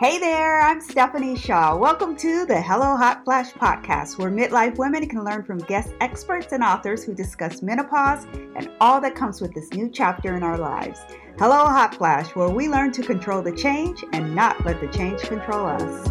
Hey there, I'm Stephanie Shaw. Welcome to the Hello Hot Flash podcast, where midlife women can learn from guest experts and authors who discuss menopause and all that comes with this new chapter in our lives. Hello Hot Flash, where we learn to control the change and not let the change control us.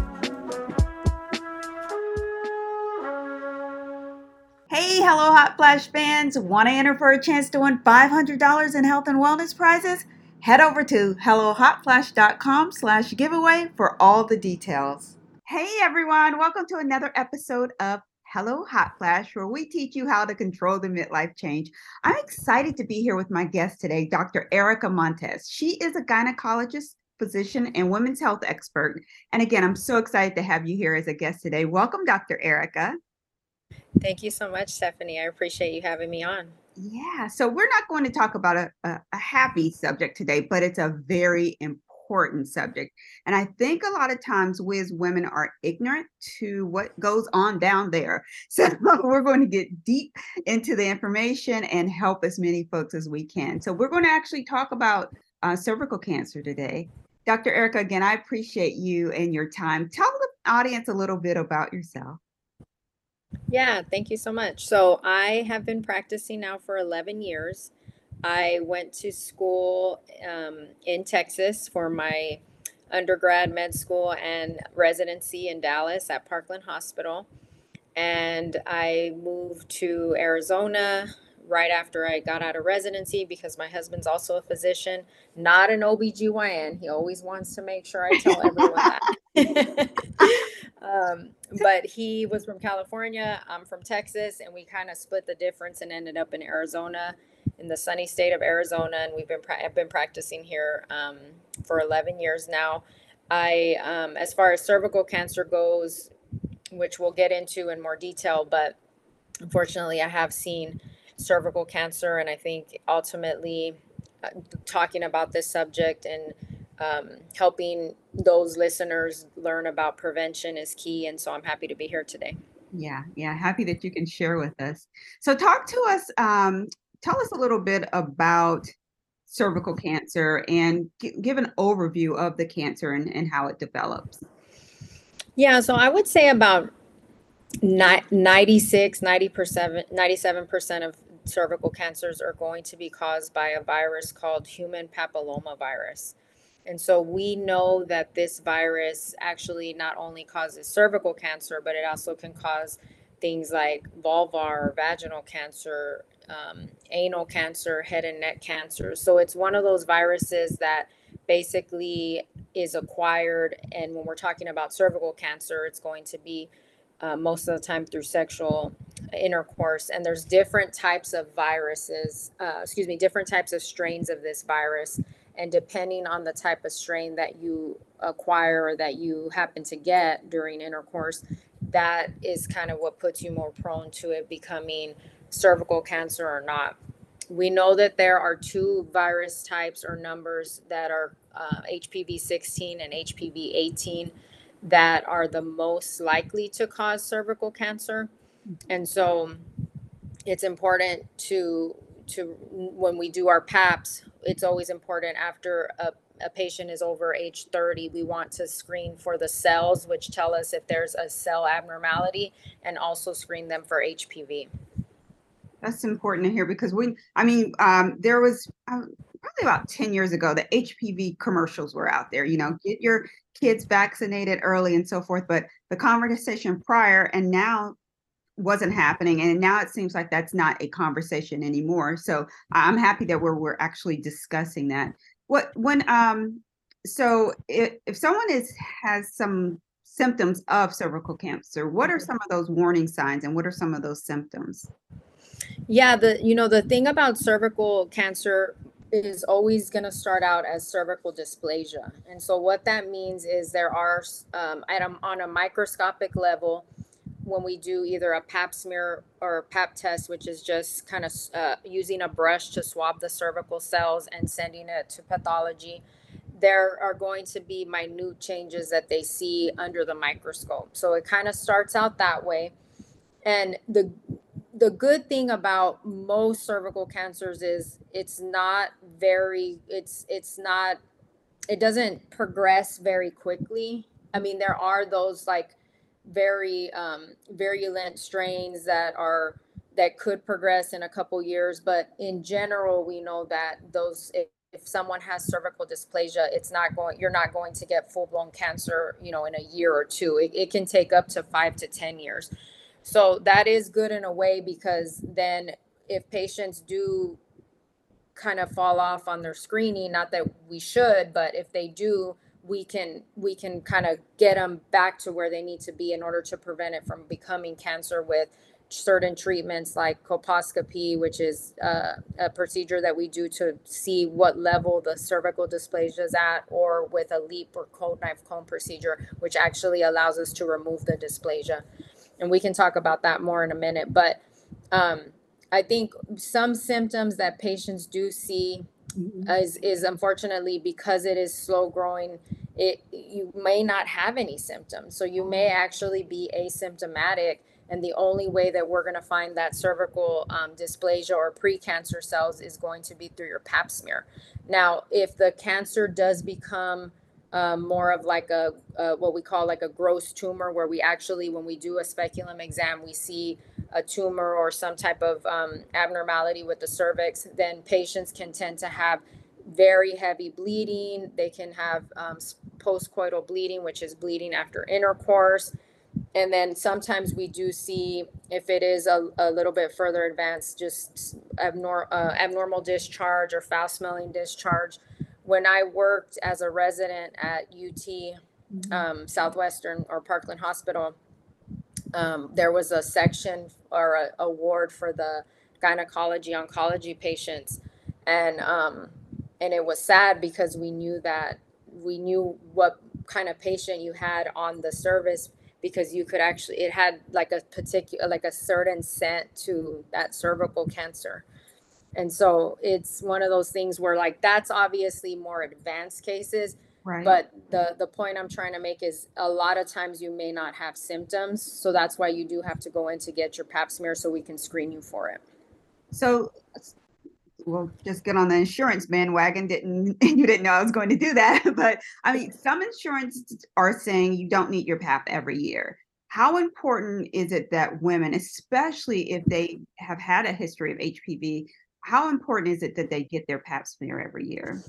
Hey, Hello Hot Flash fans! Want to enter for a chance to win $500 in health and wellness prizes? Head over to hellohotflash.com slash giveaway for all the details. Hey everyone, welcome to another episode of Hello Hot Flash, where we teach you how to control the midlife change. I'm excited to be here with my guest today, Dr. Erica Montes. She is a gynecologist, physician, and women's health expert. And again, I'm so excited to have you here as a guest today. Welcome, Dr. Erica. Thank you so much, Stephanie. I appreciate you having me on. Yeah, so we're not going to talk about a, a, a, happy subject today, but it's a very important subject. And I think a lot of times we as women are ignorant to what goes on down there. So we're going to get deep into the information and help as many folks as we can. So we're going to actually talk about uh, cervical cancer today. Dr. Erica, again, I appreciate you and your time. Tell the audience a little bit about yourself. Yeah, thank you so much. So I have been practicing now for 11 years. I went to school um, in Texas for my undergrad med school and residency in Dallas at Parkland Hospital. And I moved to Arizona right after I got out of residency because my husband's also a physician, not an OBGYN. He always wants to make sure I tell everyone that. um, but he was from California, I'm from Texas, and we kind of split the difference and ended up in Arizona, in the sunny state of Arizona. And we've been, pra- I've been practicing here um, for 11 years now. I, um, as far as cervical cancer goes, which we'll get into in more detail, but unfortunately, I have seen cervical cancer. And I think ultimately, uh, talking about this subject and um, helping those listeners learn about prevention is key. And so I'm happy to be here today. Yeah, yeah, happy that you can share with us. So, talk to us, um, tell us a little bit about cervical cancer and g- give an overview of the cancer and, and how it develops. Yeah, so I would say about 96, 90%, 97% of cervical cancers are going to be caused by a virus called human papillomavirus. And so we know that this virus actually not only causes cervical cancer, but it also can cause things like vulvar vaginal cancer, um, anal cancer, head and neck cancer. So it's one of those viruses that basically is acquired. And when we're talking about cervical cancer, it's going to be uh, most of the time through sexual intercourse. And there's different types of viruses, uh, excuse me, different types of strains of this virus. And depending on the type of strain that you acquire or that you happen to get during intercourse, that is kind of what puts you more prone to it becoming cervical cancer or not. We know that there are two virus types or numbers that are uh, HPV 16 and HPV 18 that are the most likely to cause cervical cancer. And so it's important to to when we do our PAPs, it's always important after a, a patient is over age 30, we want to screen for the cells, which tell us if there's a cell abnormality, and also screen them for HPV. That's important to hear because we, I mean, um, there was um, probably about 10 years ago, the HPV commercials were out there, you know, get your kids vaccinated early and so forth. But the conversation prior and now wasn't happening and now it seems like that's not a conversation anymore so i'm happy that we're we're actually discussing that. What when um so if, if someone is has some symptoms of cervical cancer what are some of those warning signs and what are some of those symptoms? Yeah the you know the thing about cervical cancer is always going to start out as cervical dysplasia and so what that means is there are um, at a, on a microscopic level when we do either a pap smear or pap test, which is just kind of uh, using a brush to swab the cervical cells and sending it to pathology, there are going to be minute changes that they see under the microscope. So it kind of starts out that way. And the the good thing about most cervical cancers is it's not very it's it's not it doesn't progress very quickly. I mean, there are those like very um, virulent strains that are that could progress in a couple years, but in general, we know that those if, if someone has cervical dysplasia, it's not going. You're not going to get full blown cancer, you know, in a year or two. It, it can take up to five to ten years. So that is good in a way because then if patients do kind of fall off on their screening not that we should but if they do we can we can kind of get them back to where they need to be in order to prevent it from becoming cancer with certain treatments like colposcopy which is uh, a procedure that we do to see what level the cervical dysplasia is at or with a LEEP or cold knife cone procedure which actually allows us to remove the dysplasia. And we can talk about that more in a minute but um, I think some symptoms that patients do see is is unfortunately because it is slow growing it you may not have any symptoms. So you may actually be asymptomatic and the only way that we're going to find that cervical um, dysplasia or precancer cells is going to be through your pap smear. Now if the cancer does become um, more of like a, a what we call like a gross tumor where we actually when we do a speculum exam we see a tumor or some type of um, abnormality with the cervix, then patients can tend to have very heavy bleeding. They can have um, postcoital bleeding, which is bleeding after intercourse. And then sometimes we do see, if it is a, a little bit further advanced, just abnor- uh, abnormal discharge or foul smelling discharge. When I worked as a resident at UT um, Southwestern or Parkland Hospital, um, there was a section or a, a ward for the gynecology oncology patients. And um, and it was sad because we knew that we knew what kind of patient you had on the service because you could actually it had like a particular like a certain scent to that cervical cancer. And so it's one of those things where like that's obviously more advanced cases Right. but the the point i'm trying to make is a lot of times you may not have symptoms so that's why you do have to go in to get your pap smear so we can screen you for it So we'll just get on the insurance bandwagon. Didn't you didn't know I was going to do that? But I mean, some insurance are saying you don't need your PAP every year. How important is it that women, especially if they have had a history of HPV, how important is it that they get their pap smear every year?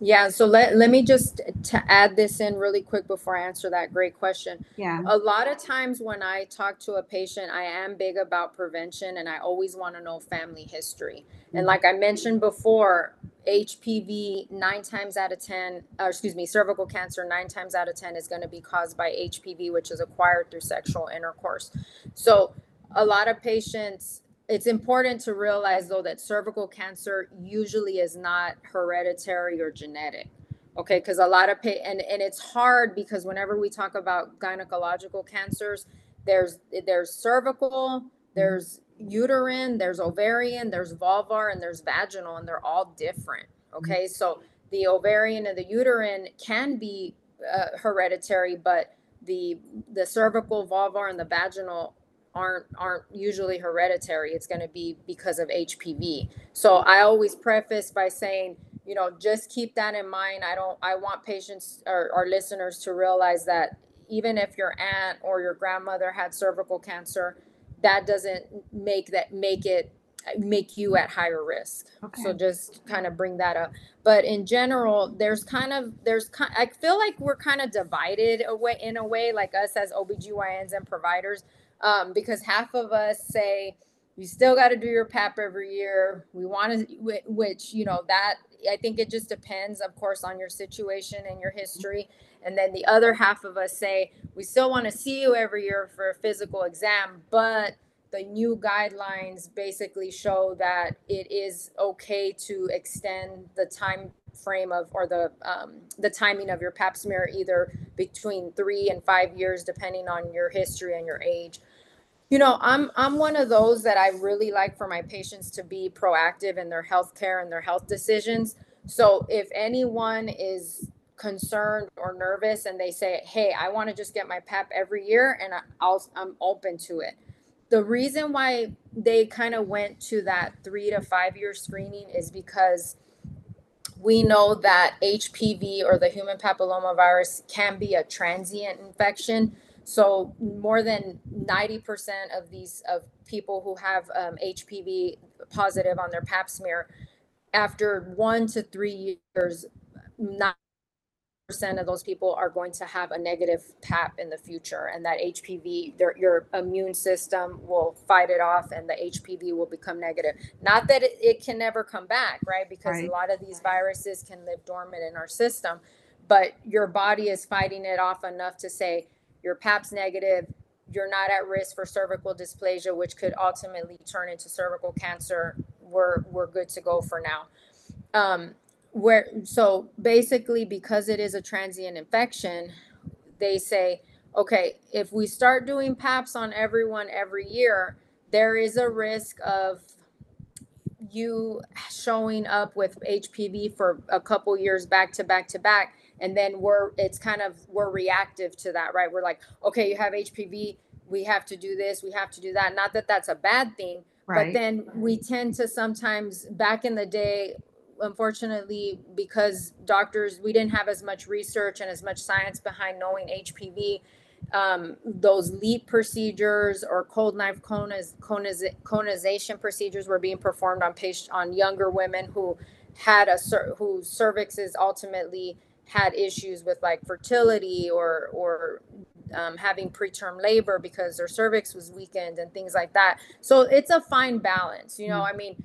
Yeah so let, let me just to add this in really quick before i answer that great question. Yeah. a lot of times when i talk to a patient i am big about prevention and i always want to know family history. And mm-hmm. like i mentioned before hpv nine times out of ten or excuse me cervical cancer nine times out of ten is going to be caused by hpv which is acquired through sexual intercourse. So a lot of patients it's important to realize though that cervical cancer usually is not hereditary or genetic okay? Because a lot of pa- and and it's hard because whenever we talk about gynecological cancers there's there's cervical there's uterine there's ovarian there's vulvar and there's vaginal and they're all different okay? So the ovarian and the uterine can be uh, hereditary but the the cervical vulvar and the vaginal aren't aren't usually hereditary. It's going to be because of hpv so i always preface by saying you know just keep that in mind. I don't i want patients or our listeners to realize that even if your aunt or your grandmother had cervical cancer that doesn't make that make it make you at higher risk. So just kind of bring that up. But in general there's kind of there's kind i feel like we're kind of divided away in a way like us as obgyns and providers um, because half of us say you still got to do your pap every year. We want to which you know that i think it just depends of course on your situation and your history. And then the other half of us say we still want to see you every year for a physical exam but the new guidelines basically show that it is okay to extend the time frame of or the um, the timing of your pap smear either between three and five years depending on your history and your age you know i'm i'm one of those that i really like for my patients to be proactive in their health care and their health decisions so if anyone is concerned or nervous and they say hey i want to just get my pap every year and i'll i'm open to it the reason why they kind of went to that three to five year screening is because we know that HPV or the human papillomavirus can be a transient infection. So more than 90% of these of people who have um, HPV positive on their pap smear, after one to three years, not percent of those people are going to have a negative pap in the future and that hpv their, your immune system will fight it off and the hpv will become negative not that it, it can never come back right because Right. a lot of these viruses can live dormant in our system but your body is fighting it off enough to say your pap's negative you're not at risk for cervical dysplasia which could ultimately turn into cervical cancer we're we're good to go for now. Um, where so basically because it is a transient infection they say okay if we start doing paps on everyone every year there is a risk of you showing up with hpv for a couple years back to back to back and then we're it's kind of we're reactive to that right we're like okay you have hpv we have to do this we have to do that not that that's a bad thing Right. but then we tend to sometimes back in the day unfortunately because doctors we didn't have as much research and as much science behind knowing hpv um, those LEEP procedures or cold knife coniz, coniz, conization procedures were being performed on patient on younger women who had a cer- whose cervixes ultimately had issues with like fertility or or um, having preterm labor because their cervix was weakened and things like that so it's a fine balance you know i mean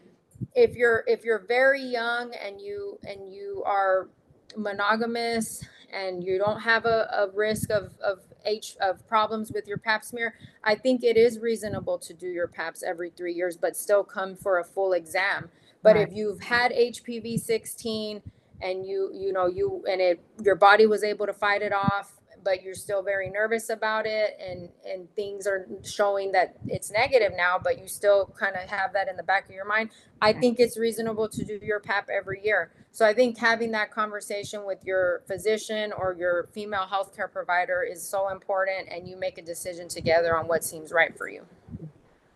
if you're if you're very young and you and you are monogamous and you don't have a, a risk of of H of problems with your pap smear, I think it is reasonable to do your paps every three years, but still come for a full exam. But Right. if you've had HPV 16 and you you know you and it your body was able to fight it off but you're still very nervous about it and and things are showing that it's negative now but you still kind of have that in the back of your mind i think it's reasonable to do your pap every year so i think having that conversation with your physician or your female healthcare provider is so important and you make a decision together on what seems right for you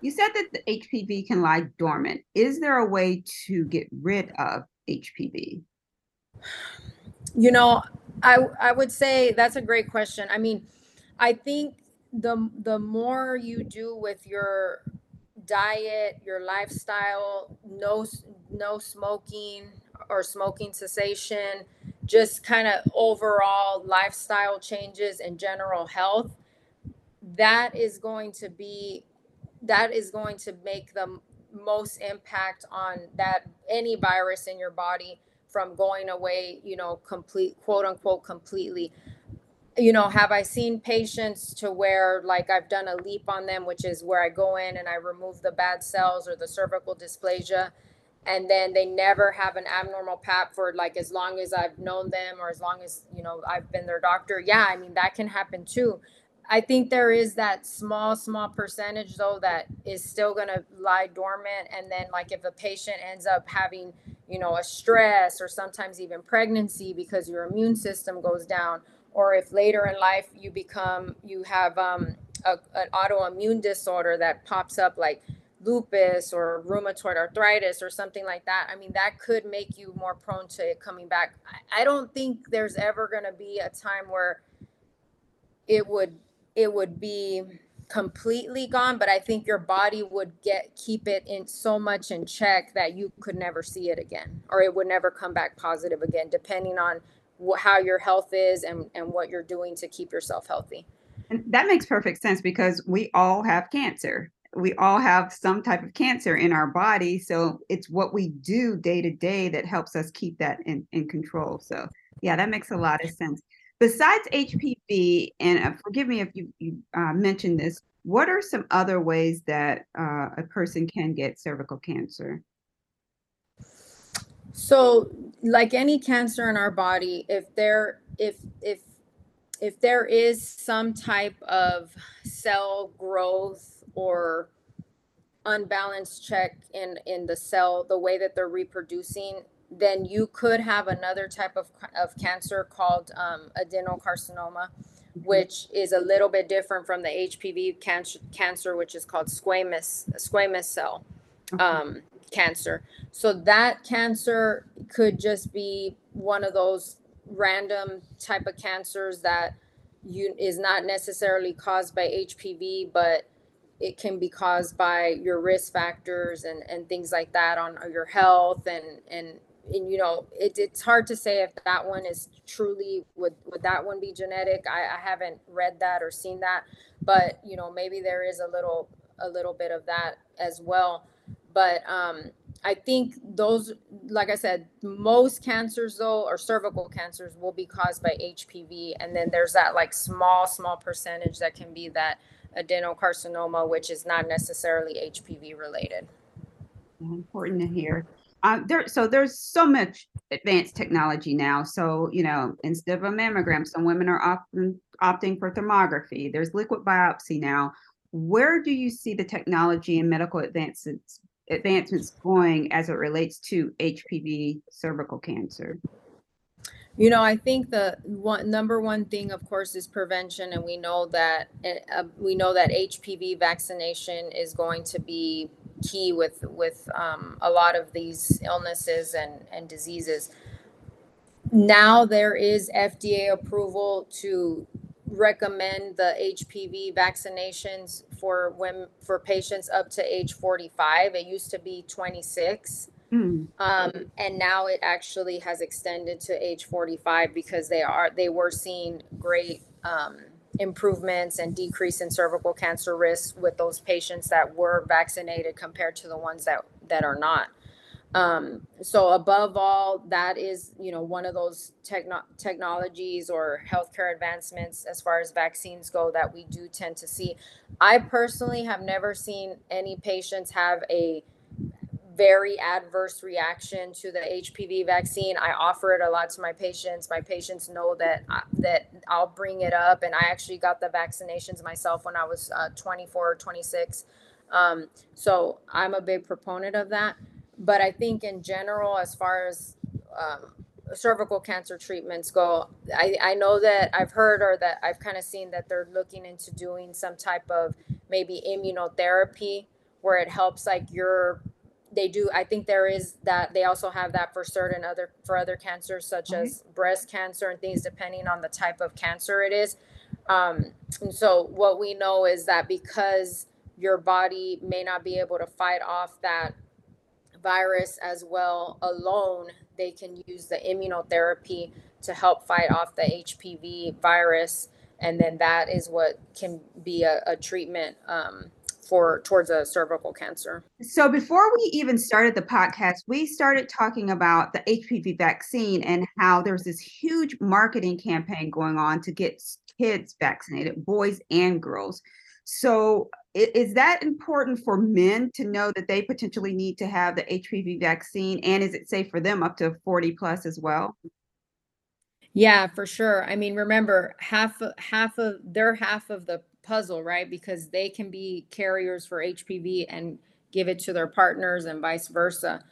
You said that the HPV can lie dormant. Is there a way to get rid of HPV? You know, I I would say that's a great question. I mean, I think the the more you do with your diet, your lifestyle, no no smoking or smoking cessation, just kind of overall lifestyle changes and general health, that is going to be that is going to make the most impact on that any virus in your body from going away, you know, complete quote unquote completely. You know, have I seen patients to where like I've done a LEEP on them, which is where I go in and I remove the bad cells or the cervical dysplasia, and then they never have an abnormal pap for like as long as I've known them or as long as, you know, I've been their doctor. Yeah, I mean, that can happen too. I think there is that small, small percentage though that is still to lie dormant. And then, like, if a patient ends up having, you know, a stress or sometimes even pregnancy because your immune system goes down, or if later in life you become, you have um, a, an autoimmune disorder that pops up like lupus or rheumatoid arthritis or something like that. I mean, that could make you more prone to it coming back. I, I don't think there's ever going to be a time where it would it would be completely gone but i think your body would get keep it in so much in check that you could never see it again or it would never come back positive again depending on wh- how your health is and and what you're doing to keep yourself healthy And that makes perfect sense because we all have cancer. We all have some type of cancer in our body. So it's what we do day to day that helps us keep that in, in control. So, yeah, that makes a lot of sense. Besides HPV, and uh, forgive me if you, you uh, mentioned this, what are some other ways that uh, a person can get cervical cancer? So, like any cancer in our body, if there if if if there is some type of cell growth or unbalanced check in in the cell, the way that they're reproducing, then you could have another type of of cancer called um, adenocarcinoma, which is a little bit different from the HPV cancer, cancer which is called squamous squamous cell Okay. um, cancer. So that cancer could just be one of those random type of cancers that you is not necessarily caused by HPV, but it can be caused by your risk factors and, and things like that on your health and and and you know it, it's hard to say if that one is truly would would that one be genetic? I, I haven't read that or seen that but you know maybe there is a little a little bit of that as well. But um i think those like i said most cancers though or cervical cancers will be caused by hpv and then there's that like small small percentage that can be that adenocarcinoma which is not necessarily hpv related. Important to hear uh, there, so there's so much advanced technology now. So, you know, instead of a mammogram, some women are often opting for thermography. There's liquid biopsy now. Where do you see the technology and medical advances advancements going as it relates to HPV cervical cancer? You know, I think the one number one thing, of course, is prevention, and we know that uh, we know that HPV vaccination is going to be key with with um, a lot of these illnesses and and diseases. Now there is FDA approval to recommend the HPV vaccinations for women for patients up to age 45. It used to be 26. Mm. Um, and now it actually has extended to age 45 because they are they were seeing great um, improvements and decrease in cervical cancer risk with those patients that were vaccinated compared to the ones that that are not. Um, so above all, that is you know one of those techno- technologies or healthcare advancements as far as vaccines go that we do tend to see. I personally have never seen any patients have a very adverse reaction to the HPV vaccine. I offer it a lot to my patients. My patients know that I, that I'll bring it up, and I actually got the vaccinations myself when I was uh, 24 or 26. Um, so I'm a big proponent of that. But I think in general, as far as um, cervical cancer treatments go, I, I know that I've heard or that I've kind of seen that they're looking into doing some type of maybe immunotherapy where it helps like your they do i think there is that they also have that for certain other for other cancers such mm-hmm. as breast cancer and things depending on the type of cancer it is um, and so what we know is that because your body may not be able to fight off that virus as well alone they can use the immunotherapy to help fight off the hpv virus and then that is what can be a, a treatment um, for towards a cervical cancer. So before we even started the podcast, we started talking about the HPV vaccine and how there's this huge marketing campaign going on to get kids vaccinated, boys and girls. So is that important for men to know that they potentially need to have the HPV vaccine and is it safe for them up to 40 plus as well? Yeah, for sure. I mean, remember half half of they're half of the puzzle, right? Because they can be carriers for HPV and give it to their partners and vice versa.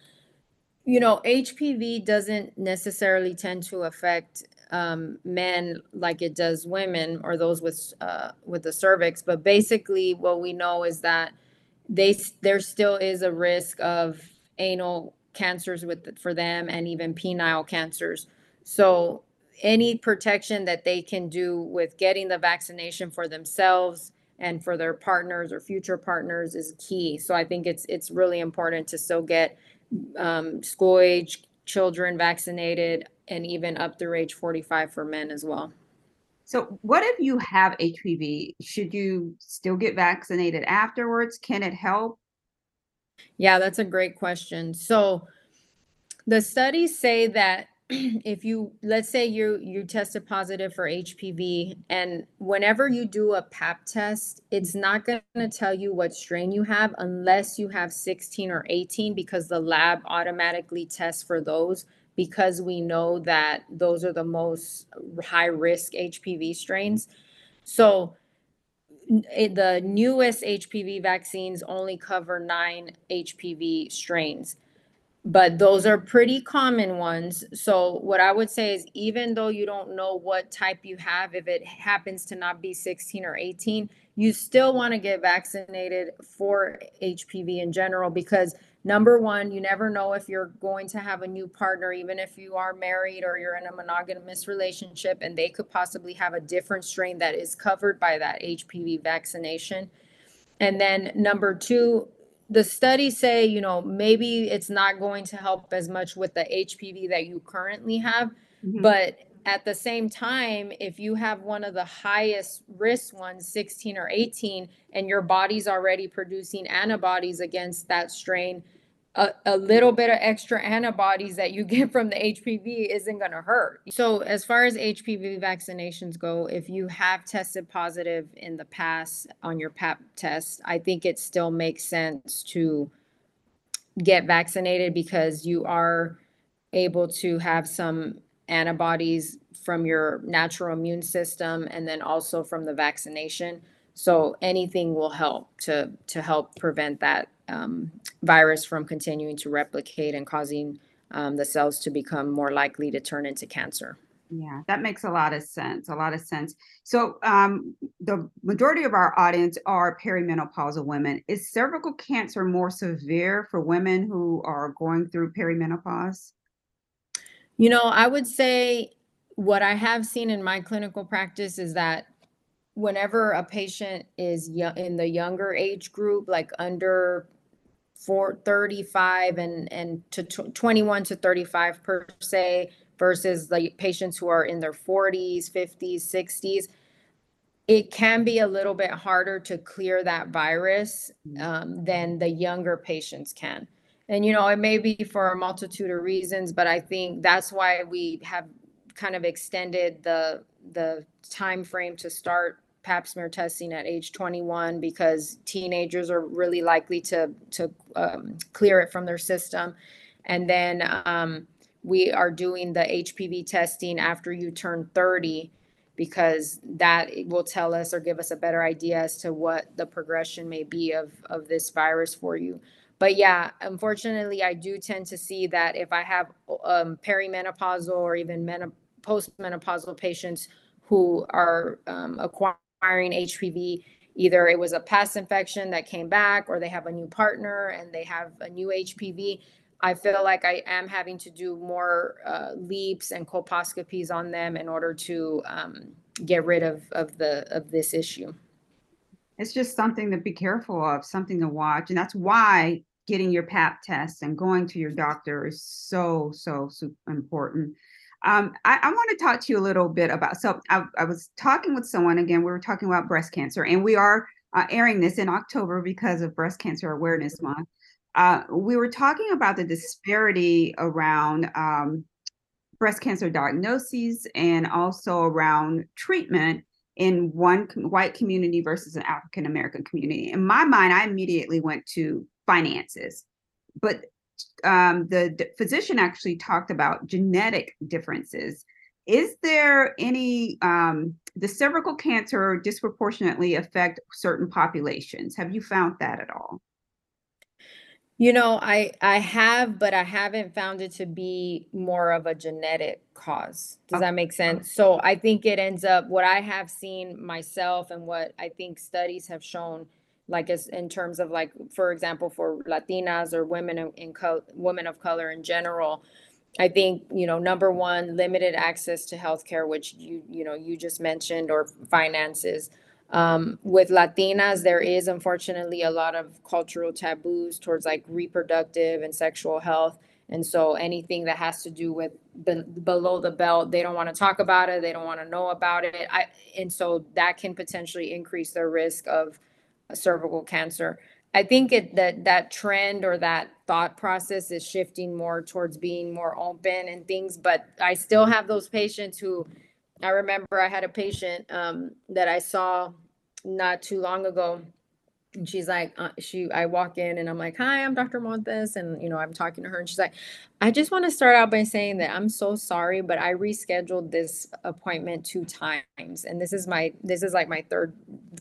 You know, HPV doesn't necessarily tend to affect um, men like it does women or those with uh, with the cervix. But basically, what we know is that they there still is a risk of anal cancers with for them and even penile cancers. So any protection that they can do with getting the vaccination for themselves and for their partners or future partners is key. So I think it's it's really important to still get um, school age children vaccinated and even up through age 45 for men as well. So, what if you have HPV? Should you still get vaccinated afterwards? Can it help? Yeah, that's a great question. So, the studies say that if you let's say you you tested positive for HPV and whenever you do a pap test it's not going to tell you what strain you have unless you have 16 or 18 because the lab automatically tests for those because we know that those are the most high risk HPV strains. So the newest HPV vaccines only cover 9 HPV strains but those are pretty common ones. So what I would say is even though you don't know what type you have, if it happens to not be 16 or 18, you still want to get vaccinated for HPV in general because number one, you never know if you're going to have a new partner, even if you are married or you're in a monogamous relationship, and they could possibly have a different strain that is covered by that HPV vaccination. And then number two, the studies say, you know, maybe it's not going to help as much with the HPV that you currently have, Mhm. but at the same time, if you have one of the highest risk ones, 16 or 18, and your body's already producing antibodies against that strain, a, a little bit of extra antibodies that you get from the HPV isn't going to hurt. So, as far as HPV vaccinations go, if you have tested positive in the past on your PAP test, I think it still makes sense to get vaccinated because you are able to have some antibodies from your natural immune system and then also from the vaccination. So anything will help to to help prevent that um, virus from continuing to replicate and causing um, the cells to become more likely to turn into cancer. Yeah, that makes a lot of sense. A lot of sense. So, um, the majority of our audience are perimenopausal women. Is cervical cancer more severe for women who are going through perimenopause? You know, I would say what I have seen in my clinical practice is that whenever a patient is young, in the younger age group, like under four, 35 and, and to tw- 21 to 35 per se, versus the patients who are in their 40s, 50s, 60s, it can be a little bit harder to clear that virus um, than the younger patients can. And, you know, it may be for a multitude of reasons, but I think that's why we have kind of extended the the time frame to start pap smear testing at age 21 because teenagers are really likely to to um, clear it from their system. And then um, we are doing the hpv testing after you turn 30 because that will tell us or give us a better idea as to what the progression may be of of this virus for you. But yeah unfortunately i do tend to see that if i have um, perimenopausal or even menop- postmenopausal patients who are um, acquiring HPV. Either it was a past infection that came back, or they have a new partner and they have a new HPV. I feel like I am having to do more uh, LEEPs and colposcopies on them in order to um, get rid of, of the of this issue. It's just something to be careful of, something to watch, and that's why getting your pap test and going to your doctor is so so super important. Um, I, I want to talk to you a little bit about. So I, I, was talking with someone again. We were talking about breast cancer, and we are uh, airing this in October because of Breast Cancer Awareness Month. Uh, we were talking about the disparity around um, breast cancer diagnoses and also around treatment in one white community versus an African American community. In my mind, I immediately went to finances, but um, the d- physician actually talked about genetic differences. Is there any, um, the cervical cancer disproportionately affect certain populations? Have you found that at all? You know, I I have, but I haven't found it to be more of a genetic cause. Does Okay. that make sense? So I think it ends up what I have seen myself and what I think studies have shown like as in terms of like for example for latinas or women in, co- women of color in general i think you know number one limited access to healthcare which you you know you just mentioned or finances. Um, with latinas there is unfortunately a lot of cultural taboos towards like reproductive and sexual health. And so anything that has to do with be- below the belt they don't want to talk about it they don't want to know about it. I, and so that can potentially increase their risk of cervical cancer. I think it, that that trend or that thought process is shifting more towards being more open and things, but I still have those patients who I remember I had a patient um, that I saw not too long ago and she's like uh, she i walk in and i'm like hi i'm dr montes and you know i'm talking to her and she's like i just want to start out by saying that i'm so sorry but i rescheduled this appointment two times and this is my this is like my third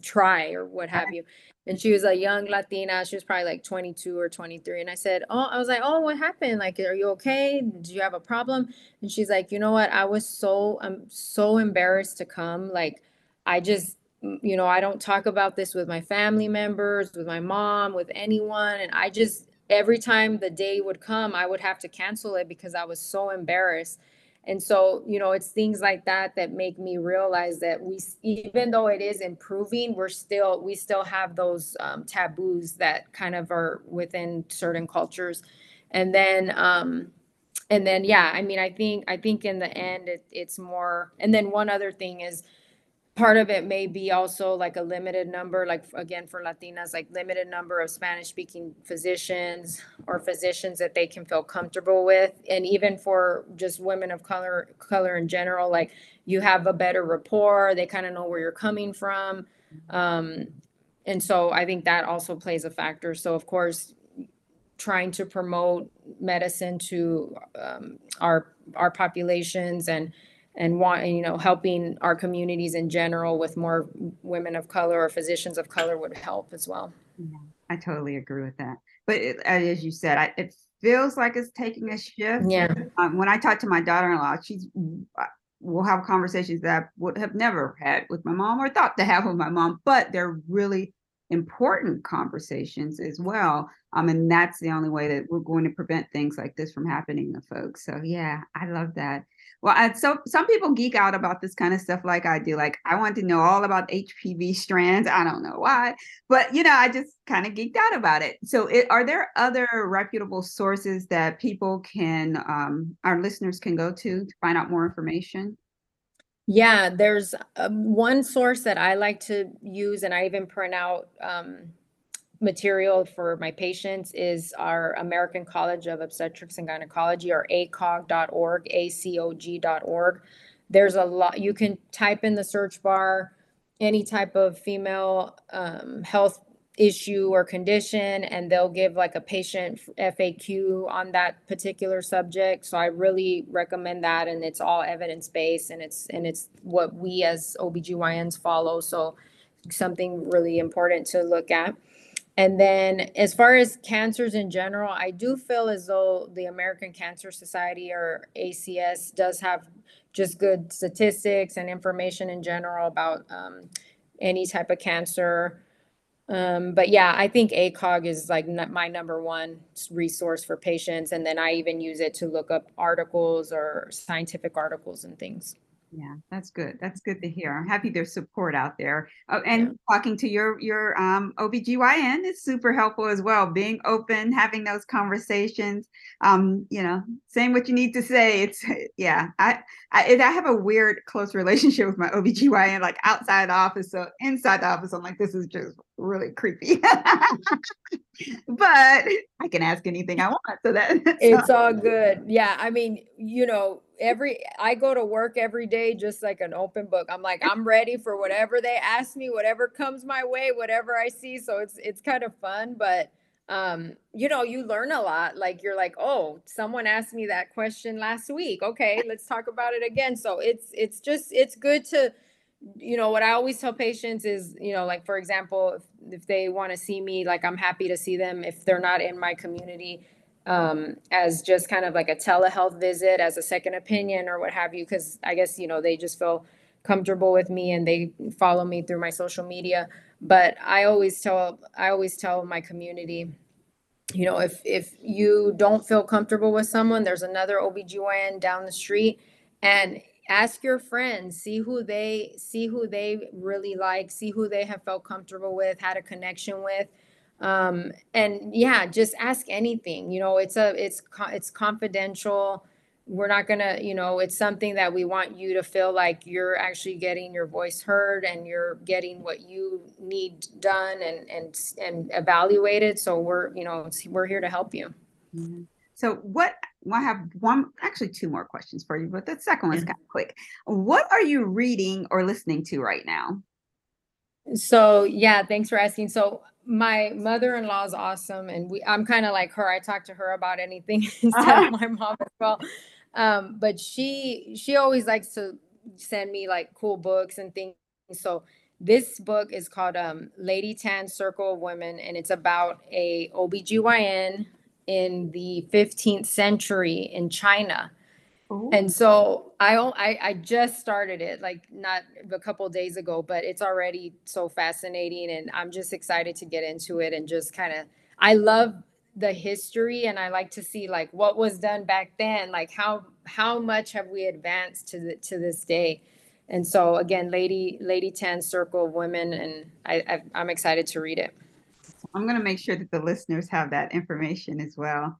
try or what have you. And she was a young latina she was probably like 22 or 23 and i said oh i was like oh what happened? Like are you okay? Do you have a problem? And she's like you know what? I was so i'm so embarrassed to come like i just you know, I don't talk about this with my family members, with my mom, with anyone. And I just, every time the day would come, I would have to cancel it because I was so embarrassed. And so, you know, it's things like that that make me realize that we, even though it is improving, we're still, we still have those um, taboos that kind of are within certain cultures. And then, um, and then, yeah, I mean, I think, I think in the end, it, it's more, and then one other thing is, part of it may be also like a limited number, like again for Latinas, like limited number of Spanish speaking physicians or physicians that they can feel comfortable with. And even for just women of color, color in general, like you have a better rapport, they kind of know where you're coming from. Um, and so I think that also plays a factor. So of course, trying to promote medicine to um, our our populations and and want you know helping our communities in general with more women of color or physicians of color would help as well Yeah, I totally agree with that. But it, as you said, I, it feels like it's taking a shift. yeah Um, when I talk to my daughter-in-law, she's uh, we'll have conversations that I would have never had with my mom or thought to have with my mom, but they're really important conversations as well. Um, and that's the only way that we're going to prevent things like this from happening to folks. So yeah, I love that. Well, I, so some people geek out about this kind of stuff like I do. Like I want to know all about HPV strands. I don't know why, but you know, I just kind of geeked out about it. So, it, are there other reputable sources that people can, um, our listeners can go to to find out more information? yeah there's um, one source that i like to use and i even print out um, material for my patients is our american college of obstetrics and gynecology or acog.org acog.org there's a lot you can type in the search bar any type of female um, health issue or condition and they'll give like a patient FAQ on that particular subject. So I really recommend that and it's all evidence based and it's and it's what we as OBGYNs follow. So something really important to look at. And then as far as cancers in general, I do feel as though the American Cancer Society or ACS does have just good statistics and information in general about um, any type of cancer. Um, but yeah, I think ACOG is like my number one resource for patients. And then I even use it to look up articles or scientific articles and things. Yeah, that's good. That's good to hear. I'm happy there's support out there. Oh, and talking to your your um, OBGYN is super helpful as well. Being open, having those conversations. Um, you know, saying what you need to say. It's yeah. I I, I have a weird close relationship with my OBGYN, like outside the office. So inside the office, I'm like, this is just really creepy. but I can ask anything I want. So that It's all good. Yeah. I mean, you know, every, I go to work every day just like an open book. I'm like, I'm ready for whatever they ask me, whatever comes my way, whatever I see. So it's, it's kind of fun, but um you know you learn a lot like you're like oh someone asked me that question last week okay let's talk about it again so it's it's just it's good to you know what i always tell patients is you know like for example if, if they want to see me like i'm happy to see them if they're not in my community um as just kind of like a telehealth visit as a second opinion or what have you because i guess you know they just feel comfortable with me and they follow me through my social media. But i always tell i always tell my community you know if if you don't feel comfortable with someone there's another obgyn down the street and ask your friends see who they see who they really like see who they have felt comfortable with had a connection with um and yeah just ask anything you know it's a it's it's confidential we're not gonna you know it's something that we want you to feel like you're actually getting your voice heard and you're getting what you need done and and and evaluated so we're you know it's- we're here to help you Mhm. So what well, I have one actually two more questions for you, but the second one's Yeah. kind of quick. What are you reading or listening to right now? So yeah, thanks for asking. So my mother-in-law is awesome, and we I'm kind of like her. I talk to her about anything instead of my mom as well. Um, but she she always likes to send me like cool books and things. So this book is called um, Lady Tan Circle of Women, and it's about a OBGYN in the 15th century in China. And so I I just started it like not a couple days ago, but it's already so fascinating and I'm just excited to get into it and just kind of I love the history and I like to see like what was done back then, like how how much have we advanced to the to this day. And so again, Lady Lady Tan Circle of Women, and I, I I'm excited to read it. I'm going to make sure that the listeners have that information as well.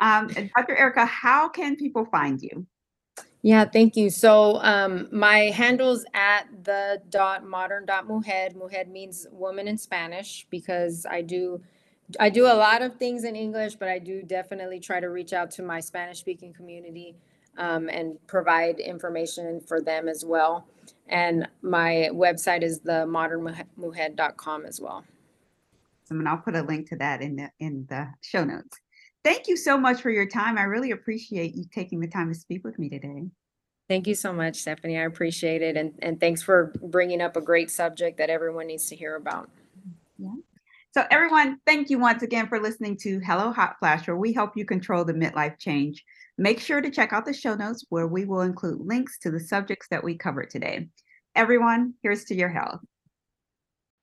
Um, Dr. Erica, how can people find you? Yeah, thank you. So um, my handle's at the dot modern dot mujer. Mujer means woman in Spanish because I do I do a lot of things in English, but I do definitely try to reach out to my Spanish speaking community um, and provide information for them as well. And my website is the modernmujer.com as well. And I'll put a link to that in the in the show notes. Thank you so much for your time. I really appreciate you taking the time to speak with me today. Thank you so much, Stephanie. I appreciate it. And, and thanks for bringing up a great subject that everyone needs to hear about. Yeah. So, everyone, thank you once again for listening to Hello Hot Flash, where we help you control the midlife change. Make sure to check out the show notes where we will include links to the subjects that we covered today. Everyone, here's to your health.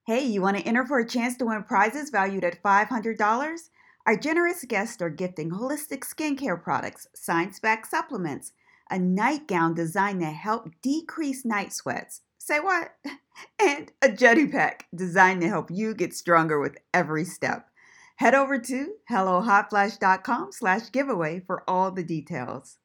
Hey, you want to enter for a chance to win prizes valued at $500? Our generous guests are gifting holistic skincare products, science backed supplements, a nightgown designed to help decrease night sweats. Say what? And a jetty pack designed to help you get stronger with every step. Head over to hellohotflash.com slash giveaway for all the details.